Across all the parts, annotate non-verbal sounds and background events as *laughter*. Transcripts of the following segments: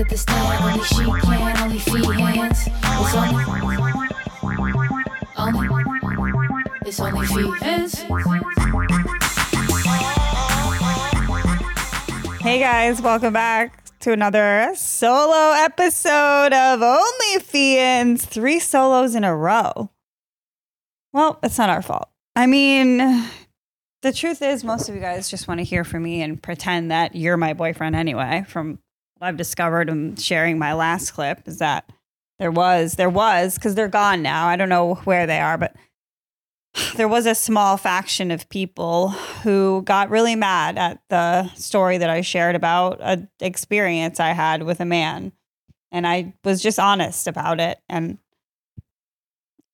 At the stand. Only she can, only Feehans. It's only, only, it's only Feehans. Hey guys, welcome back to another solo episode of Only Feehans. Three solos in a row. Well, it's not our fault. I mean, the truth is, most of you guys just want to hear from me and pretend that you're my boyfriend anyway. From I've discovered and sharing my last clip, is that there was, there was, because they're gone now. I don't know where they are, but *sighs* there was a small faction of people who got really mad at the story that I shared about an experience I had with a man. And I was just honest about it. And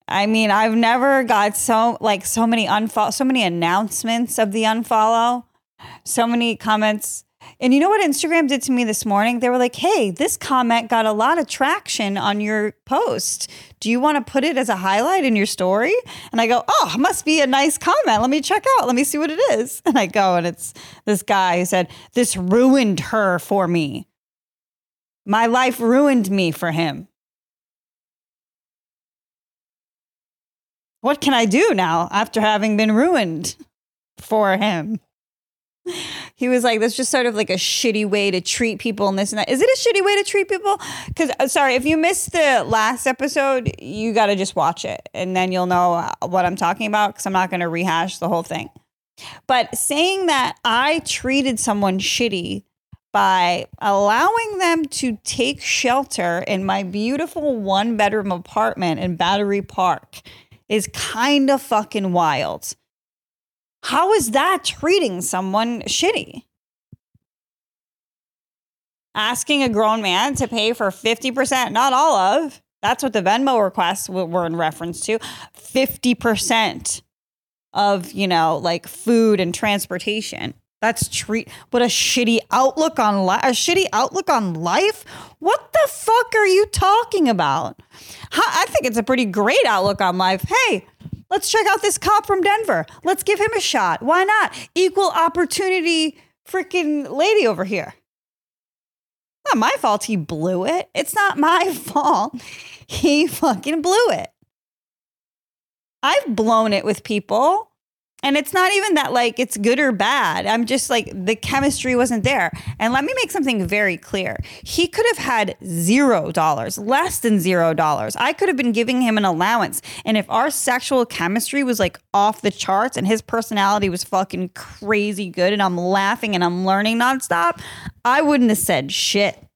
I mean, I've never got so like so many unfollow, so many announcements of the unfollow, so many comments. And you know what Instagram did to me this morning? They were like, "Hey, this comment got a lot of traction on your post. Do you want to put it as a highlight in your story?" And I go, "Oh, must be a nice comment. Let me check out. Let me see what it is." *laughs* And I go, and it's this guy who said, "This ruined her for me. My life ruined me for him." what can I do now after having been ruined for him? He was like, that's just sort of like a shitty way to treat people and this and that. Is it a shitty way to treat people? Because, uh, sorry, if you missed the last episode, you got to just watch it and then you'll know uh, what I'm talking about because I'm not going to rehash the whole thing. But saying that I treated someone shitty by allowing them to take shelter in my beautiful one bedroom apartment in Battery Park is kind of fucking wild. How is that treating someone shitty? Asking a grown man to pay for 50%, not all of, that's what the Venmo requests were in reference to, 50% of, you know, like food and transportation. That's treat what a shitty outlook on life. A shitty outlook on life. What the fuck are you talking about? I think it's a pretty great outlook on life. Hey, let's check out this cop from Denver. Let's give him a shot. Why not? Equal opportunity, freaking lady over here. Not my fault. He blew it. It's not my *laughs* fault. He fucking blew it. I've blown it with people. And it's not even that like it's good or bad. I'm just like the chemistry wasn't there. And let me make something very clear. He could have had zero dollars, less than zero dollars. I could have been giving him an allowance. And if our sexual chemistry was like off the charts and his personality was fucking crazy good and I'm laughing and I'm learning nonstop, I wouldn't have said shit.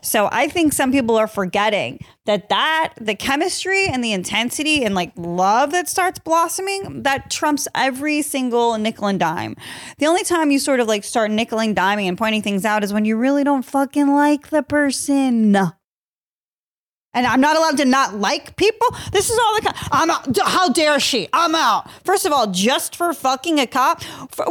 So I think some people are forgetting that that the chemistry and the intensity and like love that starts blossoming that trumps every single nickel and dime. The only time you sort of like start nickel and diming and pointing things out is when you really don't fucking like the person. And I'm not allowed to not like people. This is all the. Co- I'm out. How dare she? I'm out. First of all, just for fucking a cop,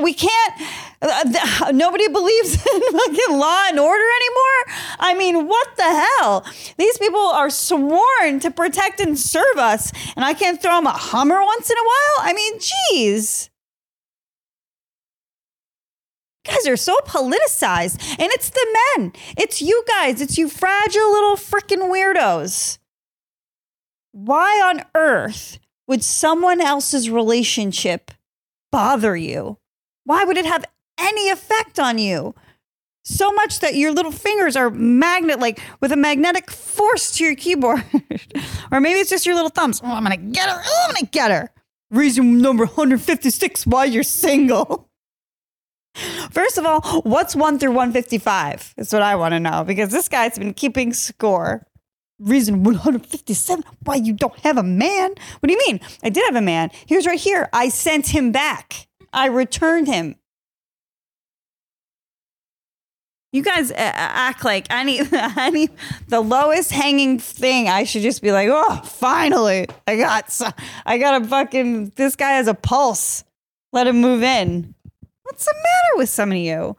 we can't. Uh, th- *laughs* nobody believes *laughs* in fucking law and order anymore. I mean, what the hell? These people are sworn to protect and serve us, and I can't throw them a Hummer once in a while. I mean, geez guys are so politicized. And it's the men. It's you guys. It's you fragile little freaking weirdos. Why on earth would someone else's relationship bother you? Why would it have any effect on you? So much that your little fingers are magnet, like with a magnetic force to your keyboard. *laughs* or maybe it's just your little thumbs. Oh, I'm gonna get her. Oh, I'm gonna get her. Reason number 156 why you're single. *laughs* First of all, what's 1 through 155? Is what I want to know because this guy's been keeping score. Reason 157 why you don't have a man. What do you mean? I did have a man. He was right here. I sent him back. I returned him. You guys uh, act like I need, I need the lowest hanging thing. I should just be like, oh, finally, I got I got a fucking. This guy has a pulse. Let him move in. What's the matter with some of you?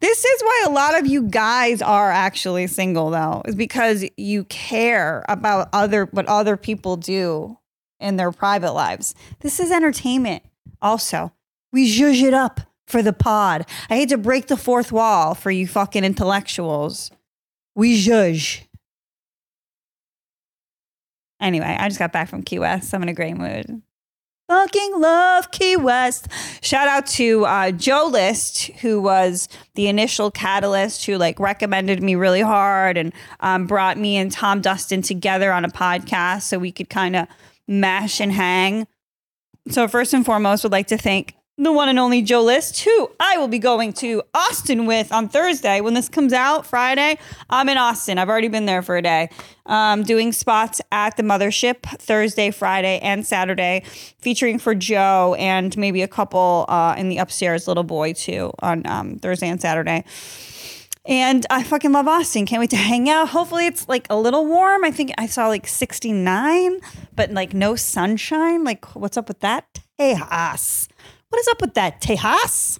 This is why a lot of you guys are actually single, though, is because you care about other what other people do in their private lives. This is entertainment. Also, we zhuzh it up for the pod. I hate to break the fourth wall for you fucking intellectuals. We zhuzh. Anyway, I just got back from Key West. I'm in a great mood. Fucking love Key West. Shout out to uh, Joe List, who was the initial catalyst, who like recommended me really hard and um, brought me and Tom Dustin together on a podcast so we could kind of mash and hang. So first and foremost, would like to thank the one and only Joe List, who I will be going to Austin with on Thursday. When this comes out Friday, I'm in Austin. I've already been there for a day, um, doing spots at the mothership Thursday, Friday, and Saturday, featuring for Joe and maybe a couple uh, in the upstairs little boy too on um, Thursday and Saturday. And I fucking love Austin. Can't wait to hang out. Hopefully it's like a little warm. I think I saw like 69, but like no sunshine. Like, what's up with that? Tejas. What is up with that? Tejas?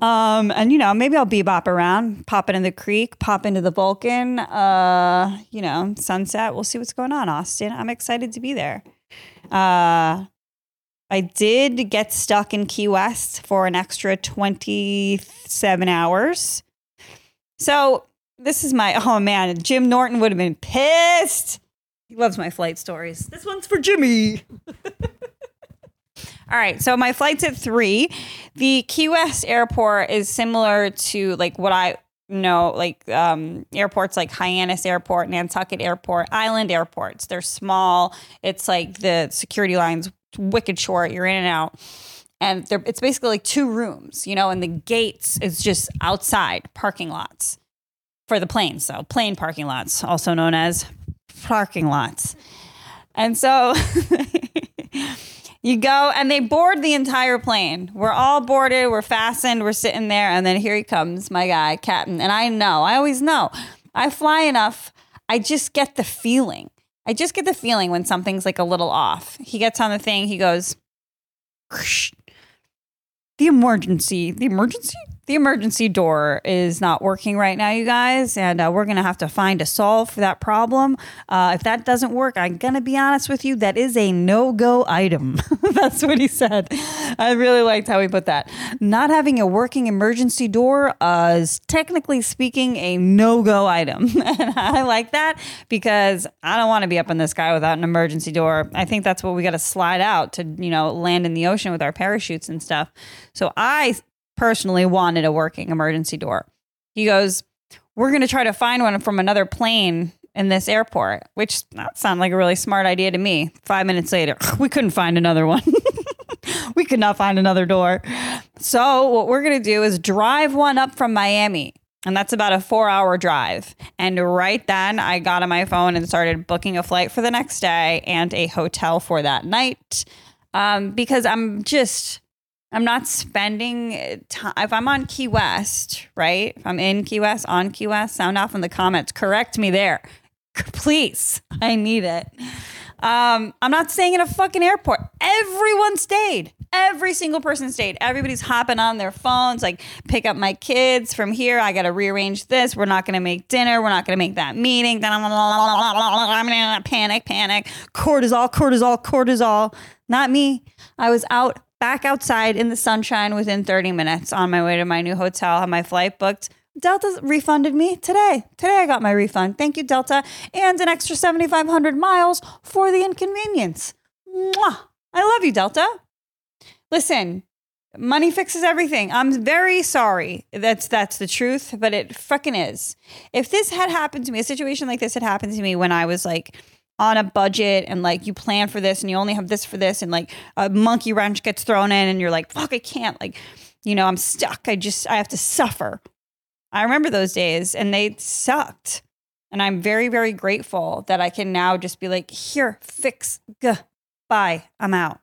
Um, and you know, maybe I'll bebop around, pop into the creek, pop into the Vulcan, uh, you know, sunset. We'll see what's going on, Austin. I'm excited to be there. Uh I did get stuck in Key West for an extra 27 hours. So this is my oh man, Jim Norton would have been pissed. He loves my flight stories. This one's for Jimmy. All right, so my flight's at three. The Key West airport is similar to like what I know, like um, airports like Hyannis Airport, Nantucket Airport, island airports. They're small. It's like the security lines wicked short. You're in and out. And it's basically like two rooms, you know, and the gates is just outside parking lots for the planes. So plane parking lots, also known as parking lots. And so *laughs* you go and they board the entire plane. We're all boarded, we're fastened, we're sitting there, and then here he comes, my guy, Captain. And I know, I always know, I fly enough, I just get the feeling. I just get the feeling when something's like a little off. He gets on the thing, he goes, the emergency, the emergency, the emergency door is not working right now, you guys, and uh, we're gonna have to find a solve for that problem. Uh, if that doesn't work, I'm gonna be honest with you, that is a no-go item. *laughs* That's what he said. I really liked how he put that. Not having a working emergency door uh, is technically speaking a no-go item, *laughs* and I like that because I don't want to be up in the sky without an emergency door. I think that's what we got to slide out to, you know, land in the ocean with our parachutes and stuff. So I personally wanted a working emergency door. He goes, We're going to try to find one from another plane in this airport, which that sounded like a really smart idea to me. Five minutes later, *laughs* we couldn't find another one. *laughs* we could not find another door. So, what we're going to do is drive one up from Miami. And that's about a four hour drive. And right then, I got on my phone and started booking a flight for the next day and a hotel for that night. Um, because I'm just, I'm not spending time. If I'm on Key West, right? If I'm in Key West, on Key West, sound off in the comments. Correct me there. Please. I need it. Um, I'm not staying in a fucking airport. Everyone stayed. Every single person stayed. Everybody's hopping on their phones, like, pick up my kids from here. I got to rearrange this. We're not going to make dinner. We're not going to make that meeting. I'm panic, panic. Cortisol, cortisol, cortisol. Not me. I was out back outside in the sunshine within 30 minutes on my way to my new hotel, had my flight booked. Delta refunded me today. Today I got my refund. Thank you, Delta. And an extra 7,500 miles for the inconvenience. Mwah! I love you, Delta. Listen, money fixes everything. I'm very sorry. That's that's the truth, but it fucking is. If this had happened to me, a situation like this had happened to me when I was like on a budget and like you plan for this and you only have this for this and like a monkey wrench gets thrown in and you're like fuck I can't like you know I'm stuck. I just I have to suffer. I remember those days and they sucked. And I'm very very grateful that I can now just be like here fix g bye I'm out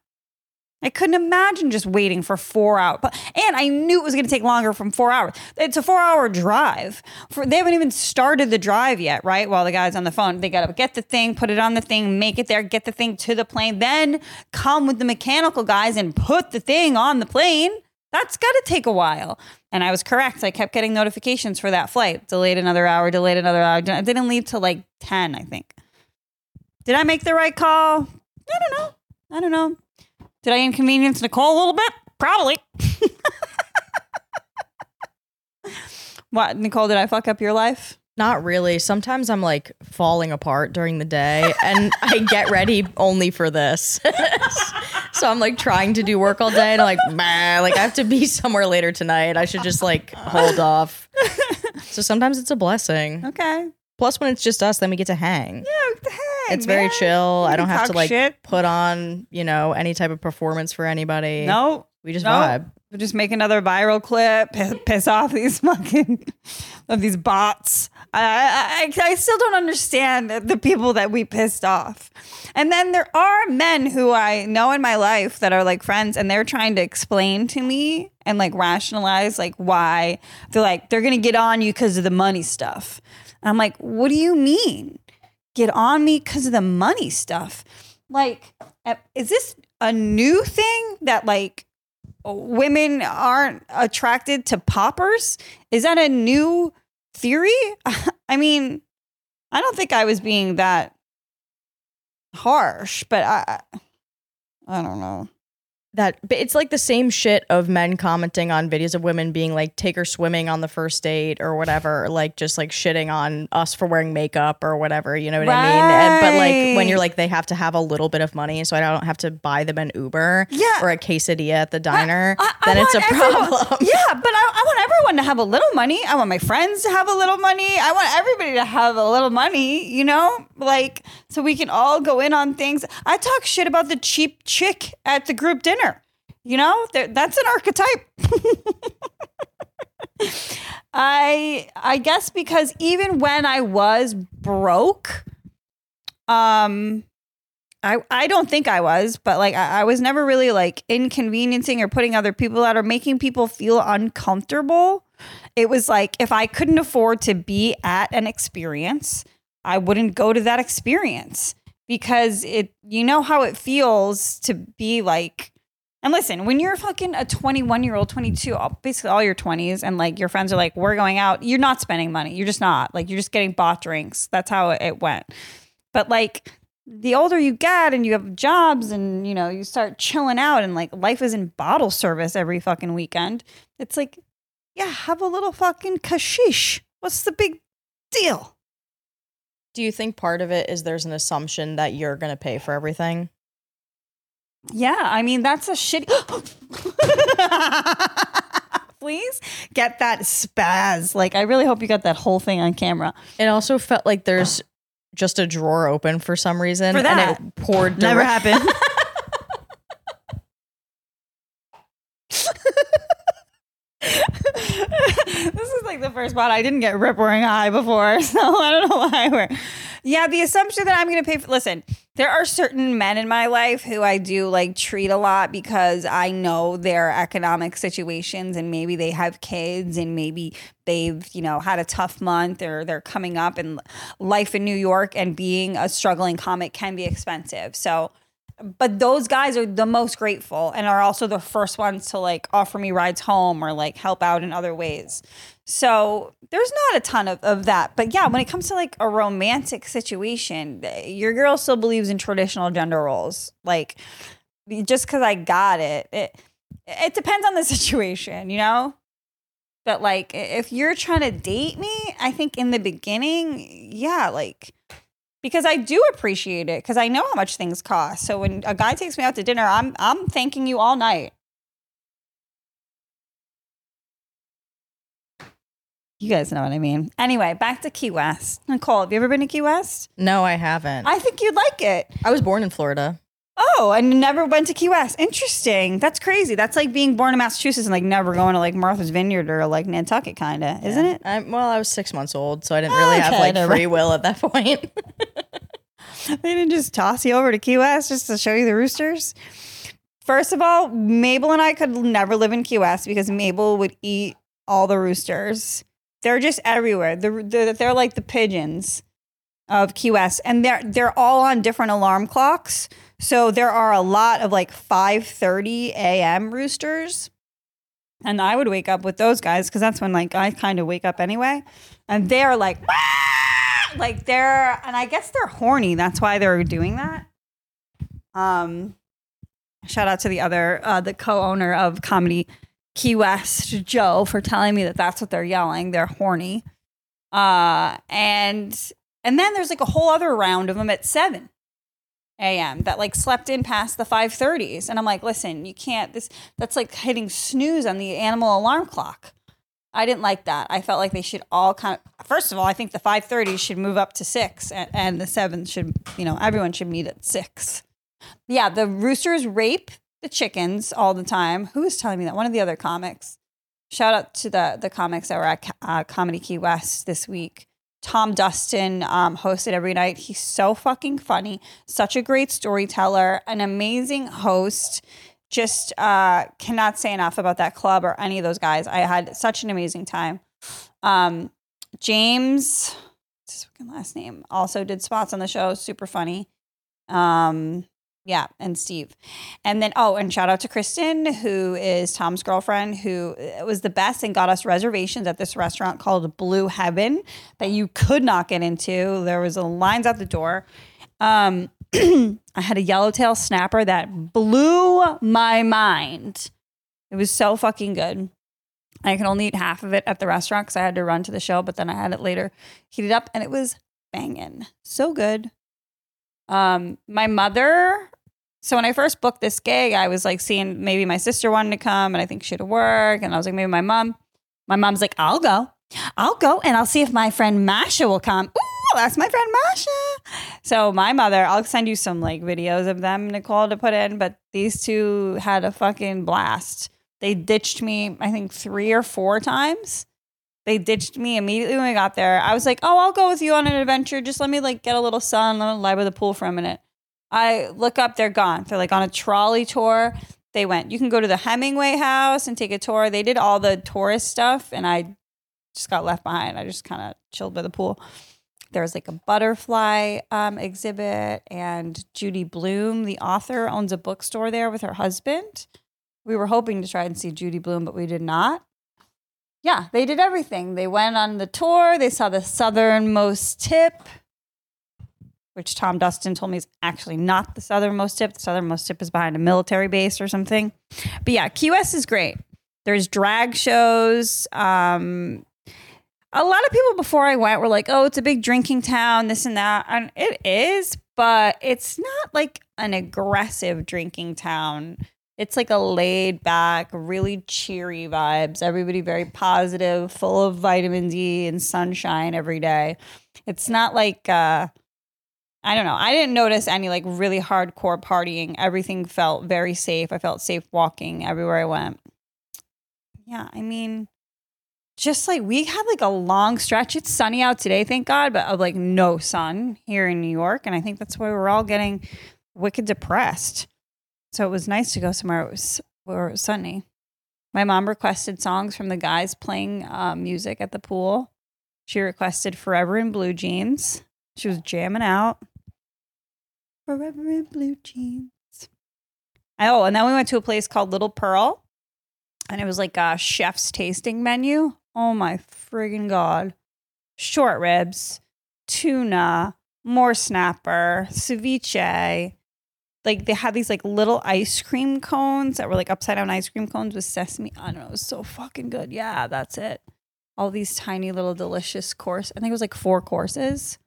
I couldn't imagine just waiting for four hours. And I knew it was going to take longer from four hours. It's a four-hour drive. For they haven't even started the drive yet, right? While the guy's on the phone, they got to get the thing, put it on the thing, make it there, get the thing to the plane, then come with the mechanical guys and put the thing on the plane. That's got to take a while. And I was correct. I kept getting notifications for that flight. Delayed another hour, delayed another hour. I didn't leave till like 10, I think. Did I make the right call? I don't know. I don't know. Did I inconvenience Nicole a little bit? Probably. *laughs* what, Nicole, did I fuck up your life? Not really. Sometimes I'm like falling apart during the day and I get ready only for this. *laughs* so I'm like trying to do work all day and I'm like, bah, like I have to be somewhere later tonight. I should just like hold off. *laughs* So sometimes it's a blessing. Okay. Plus, when it's just us, then we get to hang. Yeah, hey, It's very man. chill. We I don't have to like shit. put on, you know, any type of performance for anybody. No. We just no. vibe. We'll just make another viral clip, piss, piss off these *laughs* fucking of these bots. I, I I I still don't understand the people that we pissed off. And then there are men who I know in my life that are like friends, and they're trying to explain to me and like rationalize like why they're like they're gonna get on you because of the money stuff. I'm like, what do you mean? Get on me because of the money stuff? Like, is this a new thing that like women aren't attracted to poppers? Is that a new theory? *laughs* I mean, I don't think I was being that harsh, but I I don't know. That but it's like the same shit of men commenting on videos of women being like take her swimming on the first date or whatever, like just like shitting on us for wearing makeup or whatever, you know what I mean? And, but like when you're like they have to have a little bit of money, so I don't have to buy them an Uber Yeah. or a quesadilla at the diner, I- I then it's a want everyone- problem. yeah, but I, I want everyone to have a little money. I want my friends to have a little money. I want everybody to have a little money, you know? Like, so we can all go in on things. I talk shit about the cheap chick at the group dinner. You know, that's an archetype. I I guess because even when I was broke, um I I don't think I was, but like I, I was never really like inconveniencing or putting other people out or making people feel uncomfortable. It was like if I couldn't afford to be at an experience, I wouldn't go to that experience because it you know how it feels to be like and listen, when you're fucking a 21 year old, 22, all- basically all your 20s, and like your friends are like, we're going out, you're not spending money. You're just not. Like, you're just getting bought drinks. That's how it went. But like, the older you get and you have jobs and, you know, you start chilling out and like life is in bottle service every fucking weekend, it's like, yeah, have a little fucking kashish. What's the big deal? Do you think part of it is there's an assumption that you're gonna pay for everything? Yeah, I mean that's a shitty. *gasps* Please get that spaz. Like I really hope you got that whole thing on camera. It also felt like there's just a drawer open for some reason, For that. and it poured. Never direct- happened. *laughs* *laughs* this is like the first spot I didn't get rip roaring high before, *laughs* so I don't know why we're. Yeah, the assumption that I'm going to pay for. Listen, there are certain men in my life who I do like treat a lot because I know their economic situations and maybe they have kids and maybe they've you know had a tough month or they're coming up and life in New York and being a struggling comic can be expensive. So but those guys are the most grateful and are also the first ones to like offer me rides home or like help out in other ways. So there's not a ton of, of that. But yeah, when it comes to like a romantic situation, eh, your girl still believes in traditional gender roles. Like just because I got it, it, it depends on the *laughs* situation, you know? But like if you're trying to date me, I think in the beginning, yeah, like because I do appreciate it because I know how much things cost. So when a guy takes me out to dinner, I'm I'm thanking you all night. You guys know what I mean. Anyway, back to Key West. Nicole, have you ever been to Key West? No, I haven't. I think you'd like it. I was born in Florida. Oh, and never went to Key West. Interesting. That's crazy. That's like being born in Massachusetts and like never going to like Martha's Vineyard or like Nantucket, kind of, isn't it? I, well, I was six months old, so I didn't really ah, have like free will at that point. *laughs* They didn't just toss you over to Key West just to show you the roosters. First of all, Mabel and I could never live in Key West because Mabel would eat all the roosters. They're just everywhere. They're, they're, they're like the pigeons of Key West, and they're they're all on different alarm clocks. So there are a lot of like 5:30 a.m. roosters, and I would wake up with those guys because that's when like I kind of wake up anyway, and they're like, "Wah!" like they're, and I guess they're horny. That's why they're doing that. Um, shout out to the other uh, the co-owner of Comedy Key West, Joe, for telling me that that's what they're yelling. They're horny. Uh, and and then there's like a whole other round of them at 7 a.m. that like slept in past the 5:30s. And I'm like, listen, you can't this that's like hitting snooze on the animal alarm clock. I didn't like that. I felt like they should all kind of first of all, I think the 5:30s should move up to 6 and, and the 7 should, you know, everyone should meet at 6. Yeah, the roosters rape the chickens all the time. Who was telling me that? One of the other comics. Shout out to the the comics that were at uh, Comedy Key West this week. Tom Dustin um, hosted every night. He's so fucking funny, such a great storyteller, an amazing host. Just uh, cannot say enough about that club or any of those guys. I had such an amazing time. Um, James, his fucking last name, also did spots on the show. Super funny. Um, yeah, and Steve. And then, oh, and shout out to Kristen, who is Tom's girlfriend, who uh, was the best and got us reservations at this restaurant called Blue Heaven that you could not get into. There was lines out the door. Um, *clears throat* I had a yellowtail snapper that blew my mind. It was so fucking good. I could only eat half of it at the restaurant because I had to run to the show, but then I had it later heated up and it was banging. So good. Um, my mother. So when I first booked this gig, I was like seeing maybe my sister wanted to come, and I think she had to work, and I was like maybe my mom. My mom's like, I'll go, I'll go, and I'll see if my friend Masha will come. Ooh, that's my friend Masha. So my mother, I'll send you some like videos of them, Nicole, to put in. But these two had a fucking blast. They ditched me, I think, three or four times. They ditched me immediately when we got there. I was like, "Oh, I'll go with you on an adventure. Just let me like get a little sun, let me lie by the pool for a minute." I look up, they're gone. They're like on a trolley tour. They went. You can go to the Hemingway house and take a tour. They did all the tourist stuff, and I just got left behind. I just kind of chilled by the pool. There was like a butterfly um, exhibit, and Judy Blume, the author, owns a bookstore there with her husband. We were hoping to try and see Judy Blume, but we did not yeah, they did everything. They went on the tour. They saw the southernmost tip, which Tom Dustin told me is actually not the southernmost tip. The southernmost tip is behind a military base or something. But yeah, West is great. There's drag shows. Um, a lot of people before I went were like, "Oh, it's a big drinking town, this and that," and it is, but it's not like an aggressive drinking town it's like a laid back, really cheery vibes. Everybody very positive, full of vitamin D and sunshine every day. It's not like uh I don't know. I didn't notice any like really hardcore partying. Everything felt very safe. I felt safe walking everywhere I went. Yeah, I mean, just like we had like a long stretch. It's sunny out today, thank God, but of like no sun here in New York. And I think that's why we're all getting wicked depressed. So it was nice to go somewhere it was, where it was sunny. My mom requested songs from the guys playing uh, music at the pool. She requested Forever in Blue Jeans. She was jamming out. Forever in Blue Jeans. Oh, and then we went to a place called Little Pearl, and it was like a chef's tasting menu. Oh my friggin' God. Short ribs, tuna, more snapper, ceviche, like they had these like little ice cream cones that were like upside down ice cream cones with sesame. I don't know, it was so fucking good. Yeah, that's it. All these tiny little delicious course. I think it was like four courses.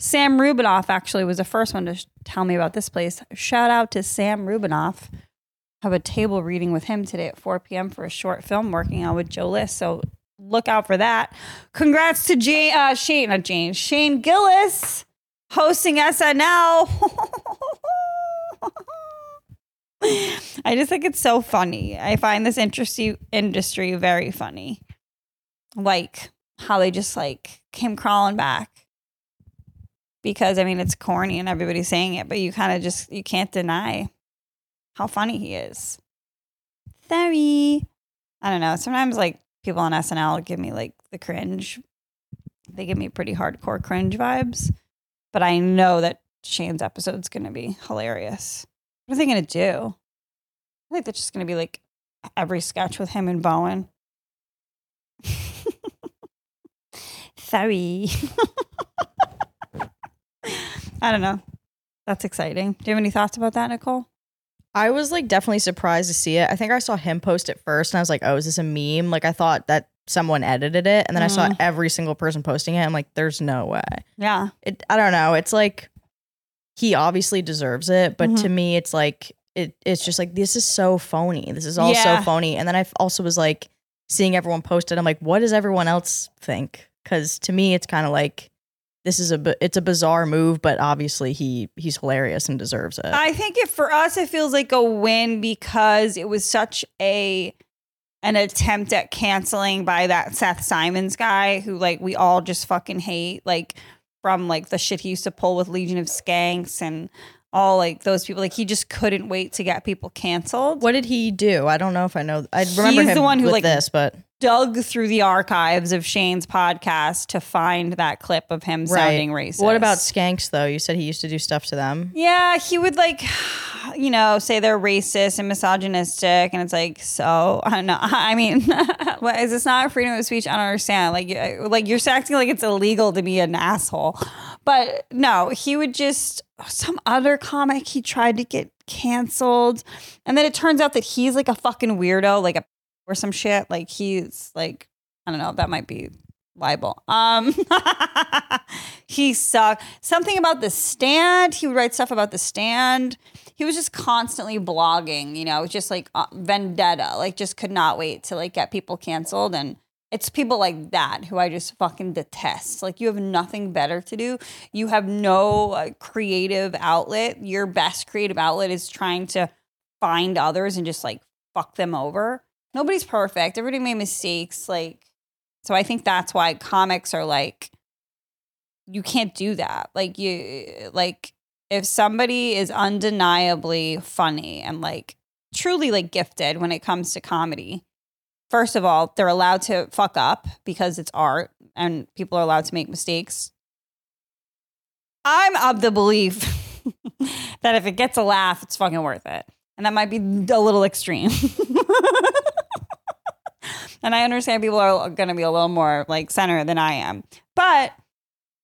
Sam Rubinoff actually was the first one to sh- tell me about this place. Shout out to Sam Rubinoff. Have a table reading with him today at 4 p.m. for a short film working on with Joe List. So look out for that. Congrats to Jane, uh, Shane, not Jane, Shane Gillis hosting SNL. *laughs* I just think it's so funny. I find this industry industry very funny. Like how they just like came crawling back. Because I mean it's corny and everybody's saying it, but you kind of just you can't deny how funny he is. Sorry. I don't know. Sometimes like people on SNL give me like the cringe. They give me pretty hardcore cringe vibes. But I know that Shane's episode's gonna be hilarious. What are they gonna do? I think they're just gonna be like every sketch with him and Bowen. *laughs* Sorry. *laughs* I don't know. That's exciting. Do you have any thoughts about that, Nicole? I was like definitely surprised to see it. I think I saw him post it first and I was like, oh, is this a meme? Like I thought that someone edited it and then I saw Mhm. every single person posting it. I'm like, there's no way. Yeah. It I don't know. It's like he obviously deserves it, but Mhm. to me it's like it it's just like this is so phony. This is all Yeah. so phony. And then I also was like seeing everyone post it. I'm like, what does everyone else think? Cuz to me it's kind of like this is a it's a bizarre move, but obviously he he's hilarious and deserves it. I think if for us it feels like a win because it was such a an attempt at canceling by that Seth Simons guy who like we all just fucking hate like from like the shit he used to pull with Legion of Skanks and all like those people like he just couldn't wait to get people canceled. What did he do? I don't know if I know. I remember He's him the one who, like, this, but dug through the archives of Shane's podcast to find that clip of him sounding racist. What about skanks though? You said he used to do stuff to them. Yeah, he would like, you know, say they're racist and misogynistic, and it's like, so *laughs* I don't know. I mean, *laughs* what is this not freedom of speech? I don't understand. Like, like you're acting like it's illegal to be an asshole, but no, he would just some other comic he tried to get canceled, and then it turns out that he's like a fucking weirdo, like a or some shit. Like he's like, I don't know. That might be libel. Um, *laughs* he sucked. Something about the stand. He would write stuff about the stand. He was just constantly blogging. You know, just like uh, vendetta. Like just could not wait to like get people canceled. And it's people like that who I just fucking detest. Like you have nothing better to do. You have no uh, creative outlet. Your best creative outlet is trying to find others and just like fuck them over. Nobody's perfect. Everybody made mistakes. Like, so I think that's why comics are like, you can't do that. Like, you, like, if somebody is undeniably funny and like truly like gifted when it comes to comedy, first of all, they're allowed to fuck up because it's art and people are allowed to make mistakes. I'm of the belief *laughs* that if it gets a laugh, it's fucking worth it. And that might be a little extreme. *laughs* and I understand people are going to be a little more like center than I am. But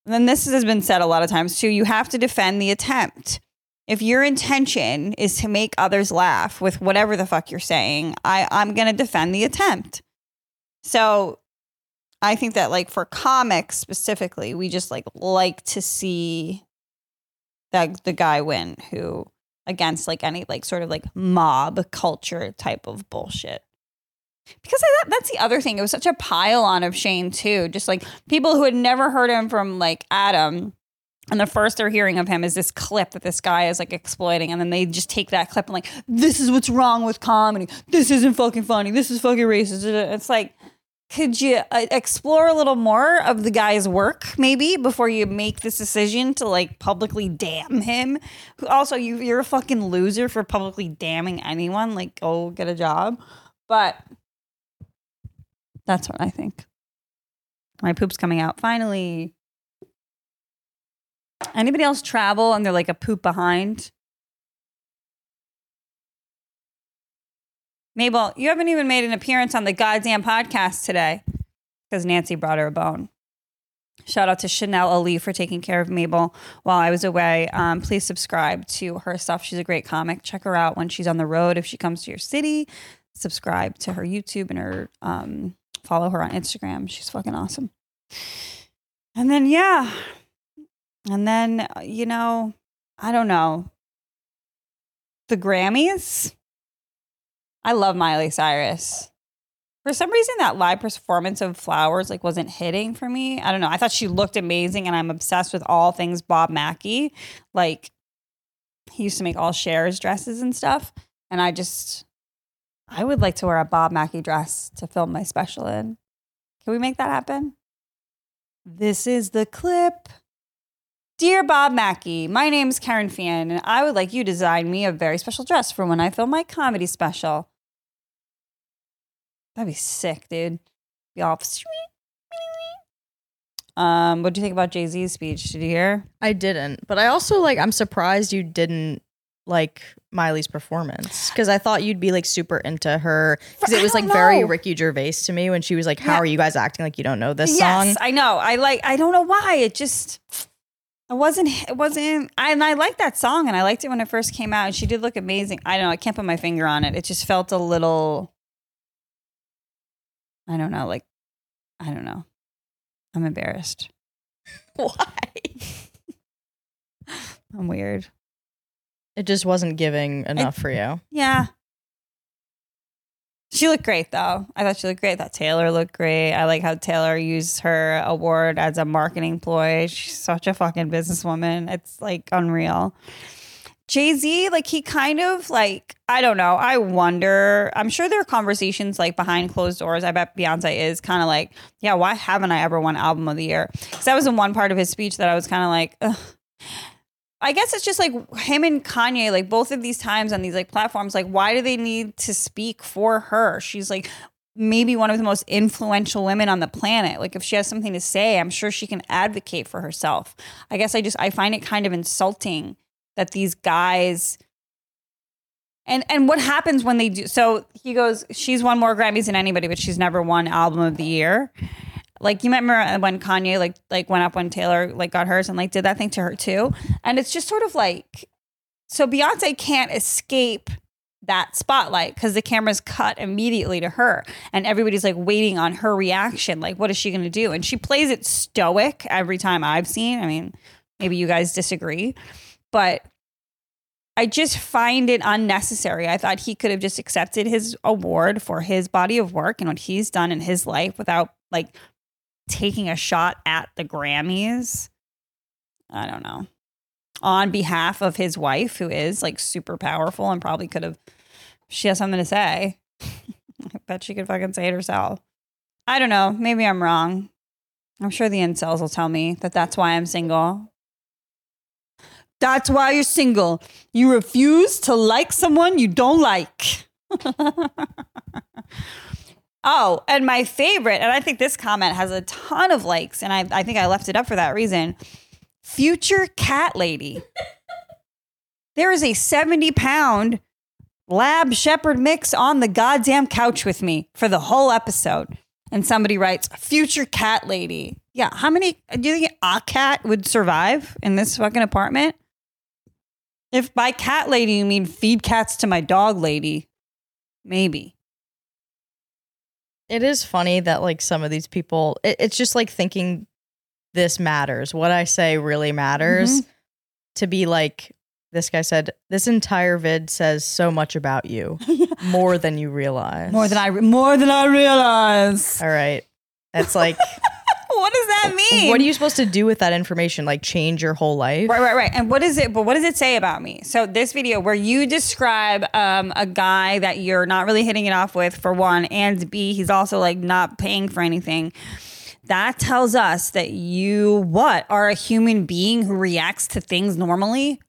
then this has been said a lot of times too. You have to defend the attempt. If your intention is to make others laugh with whatever the fuck you're saying, I, I'm going to defend the attempt. So I think that like for comics specifically, we just like like to see that the guy win who against like any like sort of like mob culture type of bullshit. Because that, that's the other thing. It was such a pile on of Shane too. Just like people who had never heard him from like Adam. And the first they're hearing of him is this clip that this guy is like exploiting. And then they just take that clip and like, this is what's wrong with comedy. This isn't fucking funny. This is fucking racist. It's like, could you uh, explore a little more of the guy's work maybe before you make this decision to like publicly damn him Who also you, you're a fucking loser for publicly damning anyone like go get a job but that's what i think my poop's coming out finally anybody else travel and they're like a poop behind Mabel, you haven't even made an appearance on the goddamn podcast today because Nancy brought her a bone. Shout out to Chanel Ali for taking care of Mabel while I was away. Um, please subscribe to her stuff. She's a great comic. Check her out when she's on the road. If she comes to your city, subscribe to her YouTube and her um, follow her on Instagram. She's fucking awesome. And then yeah, and then you know, I don't know. The Grammys. I love Miley Cyrus. For some reason, that live performance of Flowers like wasn't hitting for me. I don't know. I thought she looked amazing, and I'm obsessed with all things Bob Mackie. Like he used to make all Cher's dresses and stuff, and I just I would like to wear a Bob Mackie dress to film my special in. Can we make that happen? This is the clip. Dear Bob Mackie, my name is Kerryn Feehan, and I would like you to design me a very special dress for when I film my comedy special. That'd be sick, dude. Be all. Um, what do you think about Jay Z's speech? Did you hear? I didn't, but I also like. I'm surprised you didn't like Miley's performance because I thought you'd be like super into her because it was like don't very. Ricky Gervais to me when she was like, "How Yeah. are you guys acting like you don't know this yes, song?" I know. I like. I don't know why. It just. It wasn't. It wasn't. I, and I liked that song, and I liked it when it first came out. And she did look amazing. I don't know. I can't put my finger on it. It just felt a little. I don't know. Like, I don't know. I'm embarrassed. *laughs* Why? *laughs* I'm weird. It just wasn't giving enough for you. Yeah. She looked great though. I thought she looked great. I thought Taylor looked great. I like how Taylor used her award as a marketing ploy. She's such a fucking businesswoman. It's like unreal. Jay Z, like he kind of like, I don't know. I wonder. I'm sure there are conversations like behind closed doors. I bet Beyonce is kind of like, yeah, why haven't I ever won album of the year? Because that was in one part of his speech that I was kind of like, Ugh. I guess it's just like him and Kanye, like both of these times on these like platforms, like why do they need to speak for her? She's like maybe one of the most influential women on the planet. Like if she has something to say, I'm sure she can advocate for herself. I guess I just I find it kind of insulting that these guys and and what happens when they do so he goes she's won more Grammys than anybody but she's never won album of the year. Like you remember uh, when Kanye like like went up when Taylor like got hers and like did that thing to her too. And it's just sort of like so Beyonce can't escape that spotlight because the camera's cut immediately to her and everybody's like waiting on her reaction. Like what is she going to do? And she plays it stoic every time i've seen. I mean maybe you guys disagree but i just find it unnecessary. I thought he could have just accepted his award for his body of work and what he's done in his life without like taking a shot at the grammys i don't know on behalf of his wife, who is like super powerful and probably could have, she has something to say. *laughs* I bet she could fucking say it herself. I don't know. Maybe I'm wrong. I'm sure the incels will tell me that that's why I'm single. That's why you're single. You refuse to like someone you don't like. *laughs* oh, and my favorite, and I think this comment has a ton of likes, and I, I think I left it up for that reason. Future cat lady. there is a 70 pound lab shepherd mix on the goddamn couch with me for the whole episode. And somebody writes, future cat lady. Yeah, how many do you think a cat would survive in this fucking apartment? If by cat lady you mean feed cats to my dog lady, maybe. It is funny that like some of these people, it, it's just like thinking this matters. What I say really matters. Mm-hmm. To be like, this guy said, this entire vid says so much about you, *laughs* more than you realize. More than I more than I realize. All right. It's like, *laughs* What does that mean? what are you supposed to do with that information? Like change your whole life? Right, right, right. And what is it? But what does it say about me? So this video where you describe um, a guy that you're not really hitting it off with, for one, and B, he's also like not paying for anything. That tells us that you what are a human being who reacts to things normally.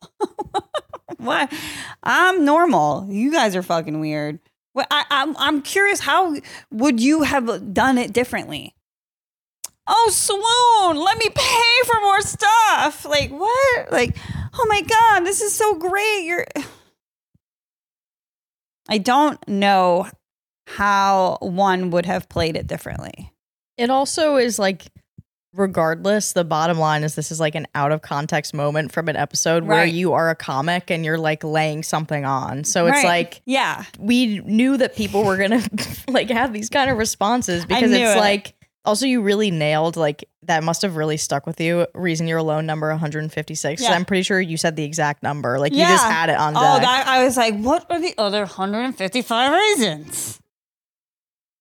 *laughs* what? I'm normal. You guys are fucking weird. Well, I, I'm I'm curious. How would you have done it differently? Oh swoon let me pay for more stuff like what like oh my god this is so great you're *sighs* i don't know how one would have played it differently It also is like, regardless, the bottom line is this is like an out of context moment from an episode where you are a comic and you're like laying something on. So it's Right. like, yeah we knew that people were gonna *laughs* like have these kind of responses because it's it. like also you really nailed like that must have really stuck with you reason you're alone number 156 Yeah. i'm pretty sure you said the exact number like you just had it on oh, deck oh that, i was like what are the other 155 reasons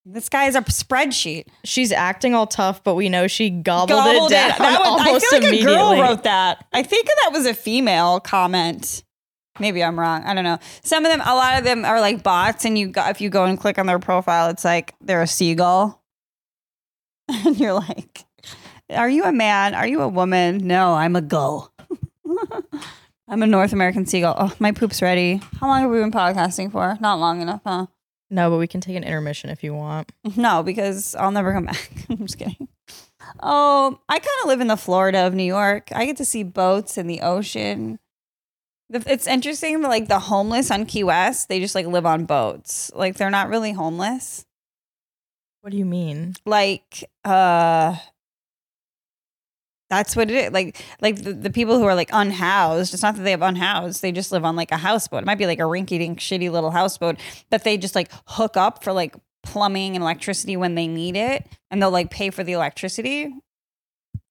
this guy is a spreadsheet she's acting all tough but we know she gobbled, Gobbled it down That was- almost I feel like immediately a girl wrote that. I think that was a female comment. Maybe I'm wrong. I don't know. Some of them, a lot of them are like bots, and you go, if you go and click on their profile, it's like they're a seagull, *laughs* and you're like, "Are you a man? Are you a woman? No, I'm a gull." *laughs* I'm a North American seagull. Oh, my poop's ready. How long have we been podcasting for? Not long enough, huh? No, but we can take an intermission if you want. *laughs* No, because I'll never come back. I'm just kidding. Oh, I kind of live in the Florida of New York. I get to see boats in the ocean. It's interesting that like the homeless on Key West, they just like live on boats. Like they're not really homeless. What do you mean? Like uh that's what it is. Like like the, the people who are like unhoused, it's not that they have unhoused, they just live on like a houseboat. It might be like a rinky dink shitty little houseboat that they just like hook up for like plumbing and electricity when they need it and they'll like pay for the electricity.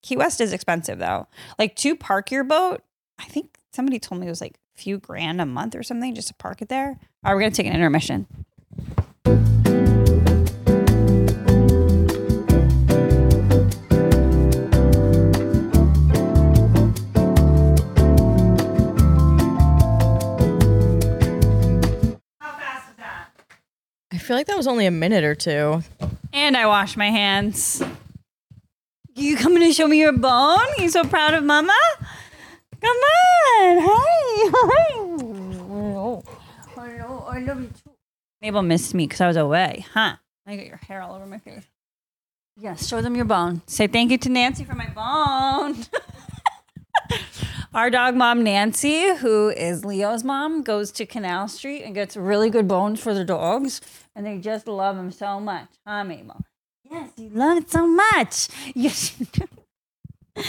Key West is expensive though. Like to park your boat, I think somebody told me it was like a few grand a month or something just to park it there. All right, we're gonna take an intermission. Feel like that was only a minute or two. And I wash my hands. You coming to show me your bone? You so proud of mama? Come on. Hello. *laughs* Hello. I love you too. Mabel missed me because I was away, huh? I got your hair all over my face. Yes, show them your bone. Say thank you to Nancy for my bone. *laughs* Our dog mom, Nancy, who is Leo's mom, goes to Canal Street and gets really good bones for the dogs. And they just love him so much. Huh, Mabel? Yes, you love it so much. *laughs* Yes. you do.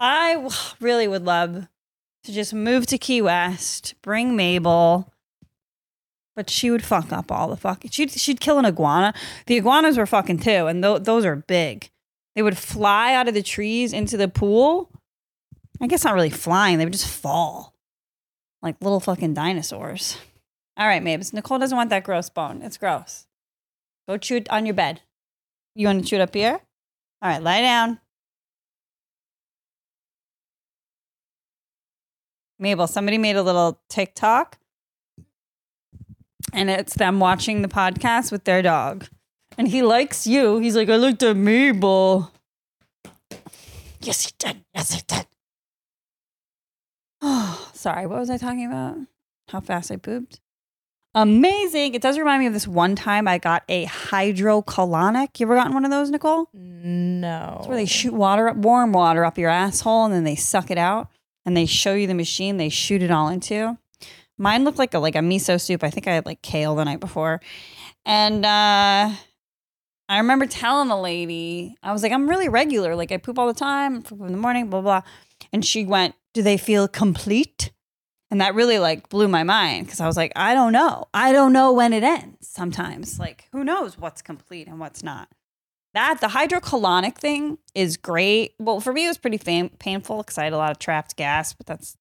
I really would love to just move to Key West, bring Mabel, but she would fuck up all the fucking. She'd she'd kill an iguana. The iguanas were fucking too, and th- those are big. They would fly out of the trees into the pool. I guess not really flying. They would just fall like little fucking dinosaurs. All right, Mabes. Nicole doesn't want that gross bone. It's gross. Go chew it on your bed. You want to chew it up here? All right, lie down. Mabel, somebody made a little TikTok and it's them watching the podcast with their dog. And he likes you. He's like, I looked at Mabel. Yes, he did. Yes, he did. Oh, *sighs* sorry. What was I talking about? How fast I pooped? Amazing. It does remind me of this one time I got a hydrocolonic. You ever gotten one of those, Nicole? No. It's where they shoot water up, warm water up your asshole, and then they suck it out, and they show you the machine they shoot it all into. Mine looked like a like a miso soup. I think I had like kale the night before, and uh, I remember telling the lady, I was like, I'm really regular. Like I poop all the time, poop in the morning, blah blah. And she went, "Do they feel complete?" And that really like blew my mind because I was like, I don't know. I don't know when it ends. Sometimes, like, who knows what's complete and what's not that the hydrocolonic thing is great. Well, for me, it was pretty fam- painful because I had a lot of trapped gas, but that's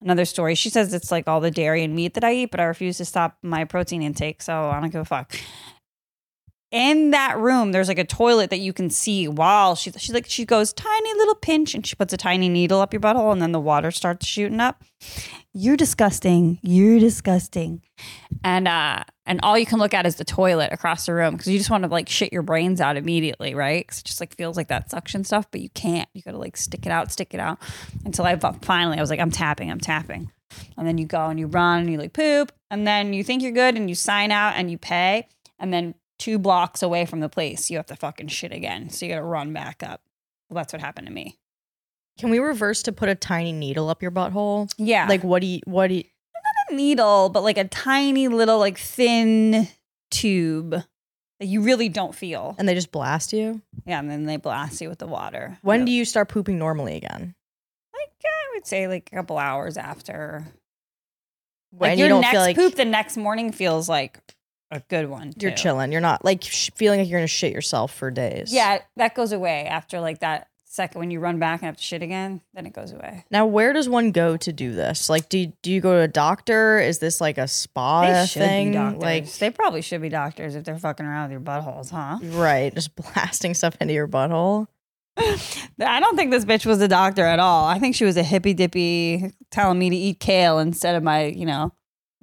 another story. She says it's like all the dairy and meat that I eat, but I refuse to stop my protein intake, so I don't give a fuck. In that room, there's like a toilet that you can see while she she's like she goes tiny little pinch and she puts a tiny needle up your butthole and then the water starts shooting up. You're disgusting. You're disgusting. And uh and all you can look at is the toilet across the room because you just want to like shit your brains out immediately, right? 'Cause it just like feels like that suction stuff, but you can't. You got to like stick it out, stick it out until I finally I was like, I'm tapping, I'm tapping. And then you go and you run and you like poop, and then you think you're good and you sign out and you pay, and then two blocks away from the place you have to fucking shit again, so you got to run back up. Well, that's what happened to me. Can we reverse to put a tiny needle up your butthole? Yeah, Like what do you what do you a needle, but like a tiny little like thin tube that you really don't feel. and they just blast you? Yeah, and then they blast you with the water. When do you start pooping normally again? like I would say like a couple hours after. When Like you your don't next feel like poop the next morning feels like a good one. you're too. chilling. You're not like sh- feeling like you're gonna shit yourself for days. Yeah, that goes away after like that second when you run back and have to shit again. Then it goes away. Now, where does one go to do this? Like, do do you go to a doctor? Is this like a spa They should thing? be doctors. Like, they probably should be doctors if they're fucking around with your buttholes, huh? right, just *laughs* blasting stuff into your butthole. *laughs* I don't think this bitch was a doctor at all. I think she was a hippy dippy telling me to eat kale instead of my, you know,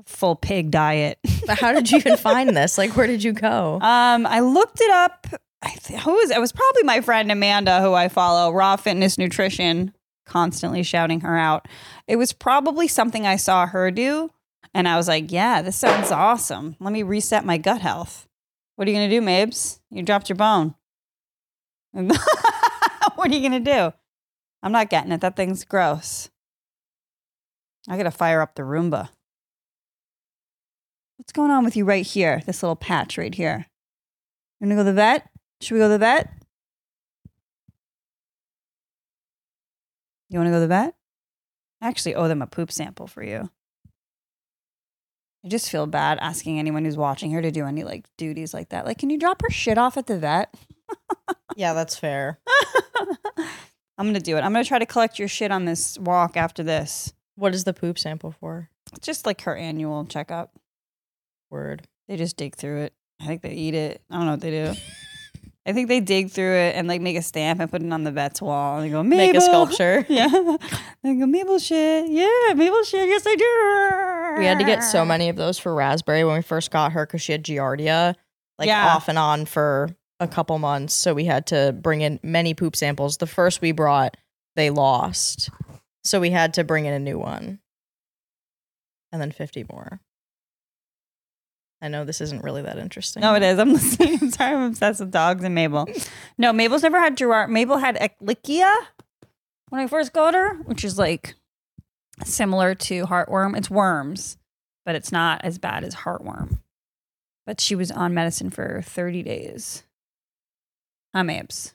full pig diet. *laughs* But how did you even find this? Like, where did you go? Um, I looked it up. I th- who was it? was probably my friend Amanda, who I follow, Raw Fitness Nutrition. constantly shouting her out. It was probably something I saw her do. And I was like, yeah, this sounds awesome. Let me reset my gut health. What are you going to do, Mabes? You dropped your bone. *laughs* what are you going to do? I'm not getting it. That thing's gross. I got to fire up the Roomba. What's going on with you right here? This little patch right here. You gonna go to the vet? Should we go to the vet? You wanna go to the vet? I actually owe them a poop sample for you. I just feel bad asking anyone who's watching her to do any like duties like that. Like, can you drop her shit off at the vet? *laughs* Yeah, that's fair. *laughs* I'm gonna do it. I'm gonna try to collect your shit on this walk after this. What is the poop sample for? It's just like her annual checkup. Word. They just dig through it. I think they eat it. I don't know what they do. *laughs* I think they dig through it and like make a stamp and put it on the vet's wall. And they go, Mabel. Make a sculpture. *laughs* Yeah. They go, Mabel shit. Yeah, Mabel shit. Yes, I do. We had to get so many of those for Raspberry when we first got her because she had Giardia, like Yeah. off and on for a couple months. So we had to bring in many poop samples. The first we brought, they lost. So we had to bring in a new one. And then 50 more. I know this isn't really that interesting. No, it is. I'm *laughs* listening. I'm sorry. I'm obsessed with dogs and Mabel. No, Mabel's never had Giardia. Mabel had Ehrlichia when I first got her, which is like similar to heartworm. It's worms, but it's not as bad as heartworm. But she was on medicine for 30 days. Mabes?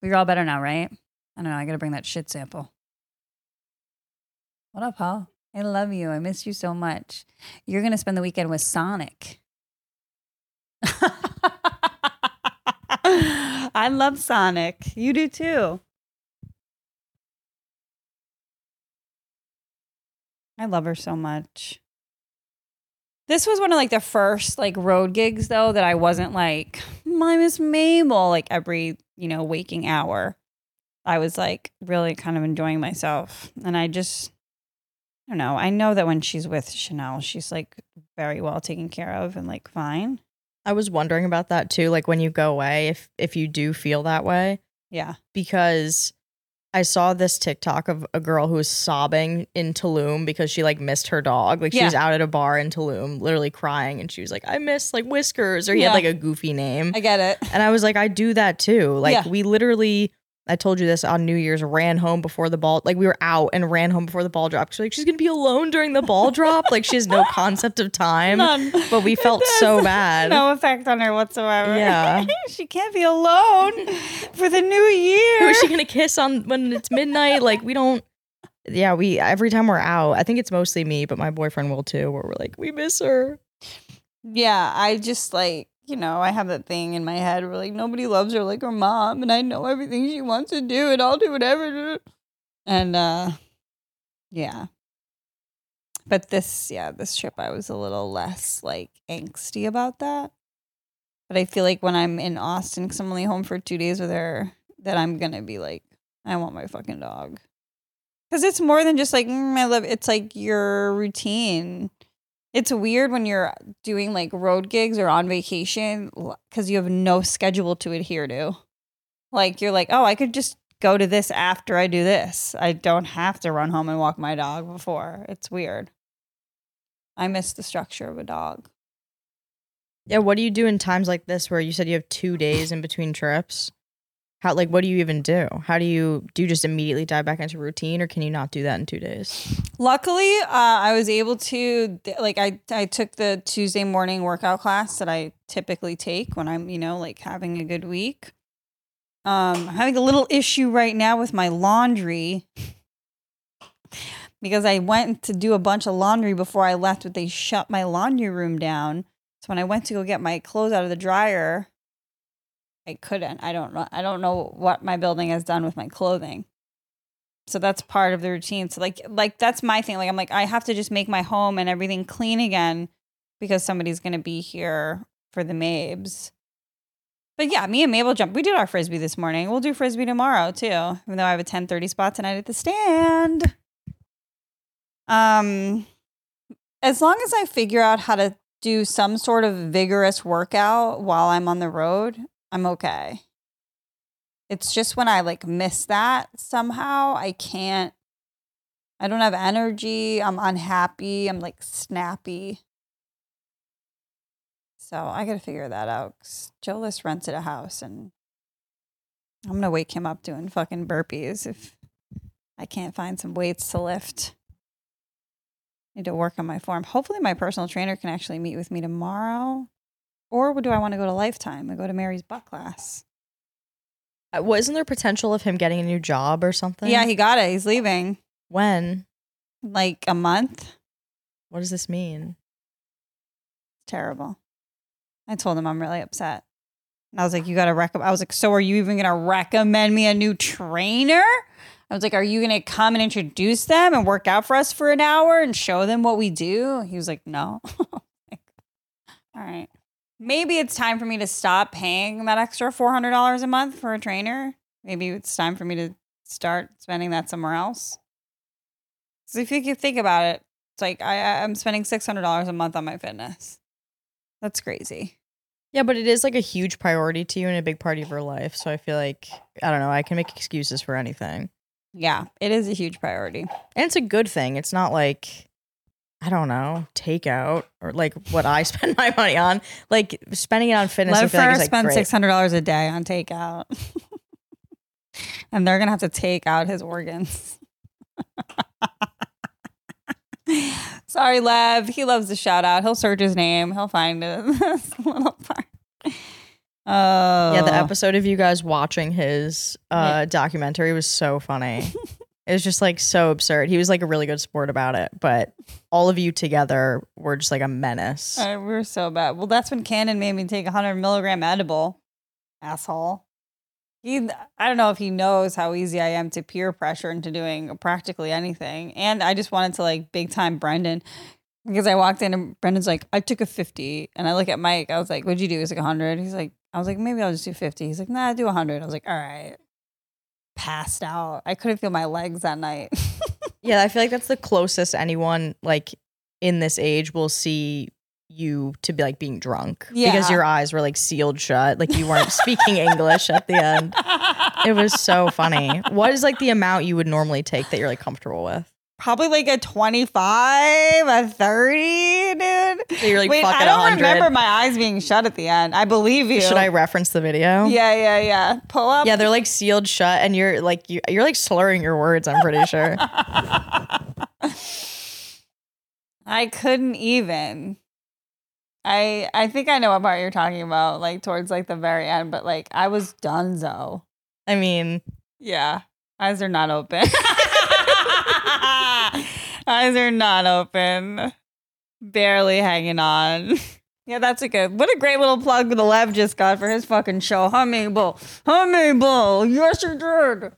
We're all better now, right? I don't know. I got to bring that shit sample. What up, Paul? I love you. I miss you so much. You're going to spend the weekend with Sonic. *laughs* I love Sonic. You do too. I love her so much. This was one of like the first like road gigs though that I wasn't like hmm, my Miss Mabel like every, you know, waking hour. I was like really kind of enjoying myself. And I just I don't know. I know that when she's with Chanel, she's like very well taken care of and like fine. I was wondering about that too. Like when you go away, if if you do feel that way, Yeah. because I saw this TikTok of a girl who was sobbing in Tulum because she like missed her dog. Like she Yeah. was out at a bar in Tulum, literally crying, and she was like, "I miss like Whiskers," or he Yeah. had like a goofy name. I get it. and I was like, I do that too. Like Yeah. we literally. I told you this on New Year's. Ran home before the ball. Like we were out and ran home before the ball drop. She's like, she's gonna be alone during the ball drop. Like she has no *laughs* concept of time. None. But we felt so bad. No effect on her whatsoever. Yeah. *laughs* she can't be alone for the new year. Who is she gonna kiss on when it's midnight? Like we don't. Yeah, we every time we're out. I think it's mostly me, but my boyfriend will too. Where we're like, we miss her. yeah, I just like, you know, I have that thing in my head where like nobody loves her like her mom, and I know everything she wants to do, and I'll do whatever. And uh yeah. But this, yeah, this trip I was a little less like angsty about that. But I feel like when I'm in Austin, because I'm only home for two days with her, that I'm gonna be like, I want my fucking dog. Because it's more than just like mm, I love. It's like your routine. It's weird when you're doing like road gigs or on vacation because you have no schedule to adhere to. Like you're like, oh, I could just go to this after I do this. I don't have to run home and walk my dog before. It's weird. I miss the structure of a dog. Yeah, what do you do in times like this where you said you have two days in between trips? How like what do you even do? How do you do you just immediately dive back into routine or can you not do that in two days? Luckily, uh, I was able to like I I took the Tuesday morning workout class that I typically take when I'm you know like having a good week. Um, I'm having a little issue right now with my laundry *laughs* because I went to do a bunch of laundry before I left, but they shut my laundry room down. So when I went to go get my clothes out of the dryer, I couldn't. I don't know. I don't know what my building has done with my clothing. So that's part of the routine. So like like that's my thing. Like i'm like i have to just make my home and everything clean again because somebody's going to be here for the mabes. But yeah me and mabel jumped we did our frisbee this morning. We'll do frisbee tomorrow too even though i have a 10.30 spot tonight at the stand. Um as long as i figure out how to do some sort of vigorous workout while i'm on the road i'm okay It's just when I like miss that somehow, I can't. I don't have energy. I'm unhappy. I'm like snappy. So I got to figure that out. 'cause Jolis rented a house and I'm going to wake him up doing fucking burpees if I can't find some weights to lift. Need to work on my form. Hopefully, my personal trainer can actually meet with me tomorrow. Or do I want to go to Lifetime and go to Mary's butt class? Uh, Wasn't there potential of him getting a new job or something? Yeah, he got it. He's leaving when? like a month. What does this mean? Terrible. I told him I'm really upset. And I was like, you got to recommend. I was like, so are you even going to recommend me a new trainer? I was like, are you going to come and introduce them and work out for us for an hour and show them what we do? He was like, no. *laughs* Like, All right. Maybe it's time for me to stop paying that extra $400 a month for a trainer. Maybe it's time for me to start spending that somewhere else. So if you think about it, it's like I, I- I'm spending $600 a month on my fitness. That's crazy. Yeah, but it is like a huge priority to you and a big part of your life. So I feel like I don't know. I can make excuses for anything, Yeah, it is a huge priority. and it's a good thing. It's not like I don't know takeout or like what I *laughs* spend my money on. Like spending it on fitness. I Let feel like her is, like, spend six hundred dollars a day on takeout, *laughs* and they're gonna have to take out his organs. *laughs* Sorry, Lev. He loves the shout out. He'll search his name. He'll find it. this little part. Oh, Yeah, the episode of you guys watching his uh, documentary was so funny. It was just like so absurd. He was like a really good sport about it, but all of you together were just like a menace. Uh, we were so bad. Well, that's when Cannon made me take a hundred milligram edible. Asshole. He, I don't know if he knows how easy I am to peer pressure into doing practically anything. And I just wanted to like big time Brendan because I walked in and Brendan's like, I took a 50. And I look at Mike. I was like, what'd you do? He's like, 100. He's like, I was like, maybe I'll just do 50. He's like, nah, do 100. I was like, all right. Passed out. I couldn't feel my legs that night. *laughs* Yeah, I feel like that's the closest anyone like in this age will see you to be like being drunk yeah. because your eyes were like sealed shut, like you weren't *laughs* speaking English at the end. It was so funny. What is like the amount you would normally take that you're like comfortable with? Probably like a 25, a 30, dude. So you're like Wait, I don't 100. remember my eyes being shut at the end. I believe you. Should I reference the video? Yeah, yeah, yeah. Pull up. Yeah, they're like sealed shut, and you're like you, you're like slurring your words. I'm pretty sure. *laughs* I couldn't even. I I think I know what part you're talking about, like towards like the very end, but like I was done, donezo. I mean, Yeah. Eyes are not open. *laughs* *laughs* Eyes are not open. Barely hanging on. *laughs* Yeah, that's a good. What a great little plug the Lev just got for his fucking show. Hummingball. Hummingball. Yes, you did.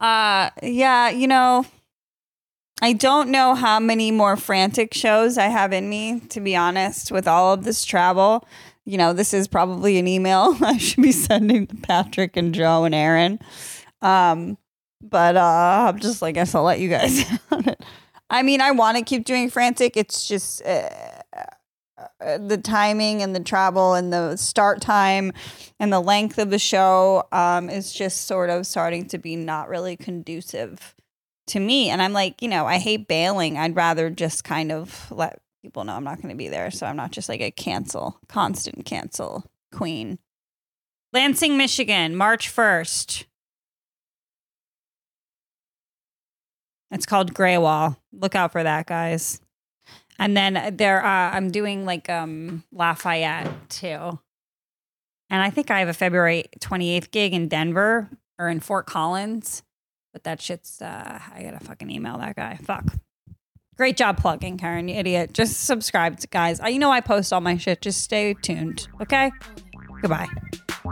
Uh yeah, you know, I don't know how many more frantic shows I have in me, to be honest, with all of this travel. You know, this is probably an email *laughs* I should be sending to Patrick and Joe and Aaron. Um, but uh, I'm just like, I guess I'll let you guys on it. I mean, I want to keep doing frantic. It's just uh, uh, the timing and the travel and the start time and the length of the show um, is just sort of starting to be not really conducive to me. And I'm like, you know, I hate bailing. I'd rather just kind of let people know I'm not going to be there. So I'm not just like a cancel, constant cancel queen. Lansing, Michigan, March 1st. It's called Grewal. Look out for that, guys. And then there, uh, I'm doing like um Lafayette too. And I think I have a February 28th gig in Denver or in Fort Collins. But that shit's, uh, I gotta fucking email that guy. Fuck. Great job plugging, Kerryn, you idiot. Just subscribe, guys. I, you know I post all my shit. Just stay tuned, okay? Goodbye.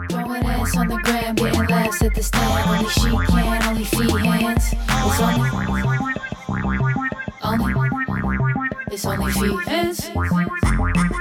Throwing ass on the gram, getting laughs at the stand. Only she can, only Feehans. It's only, only, it's only Feehans.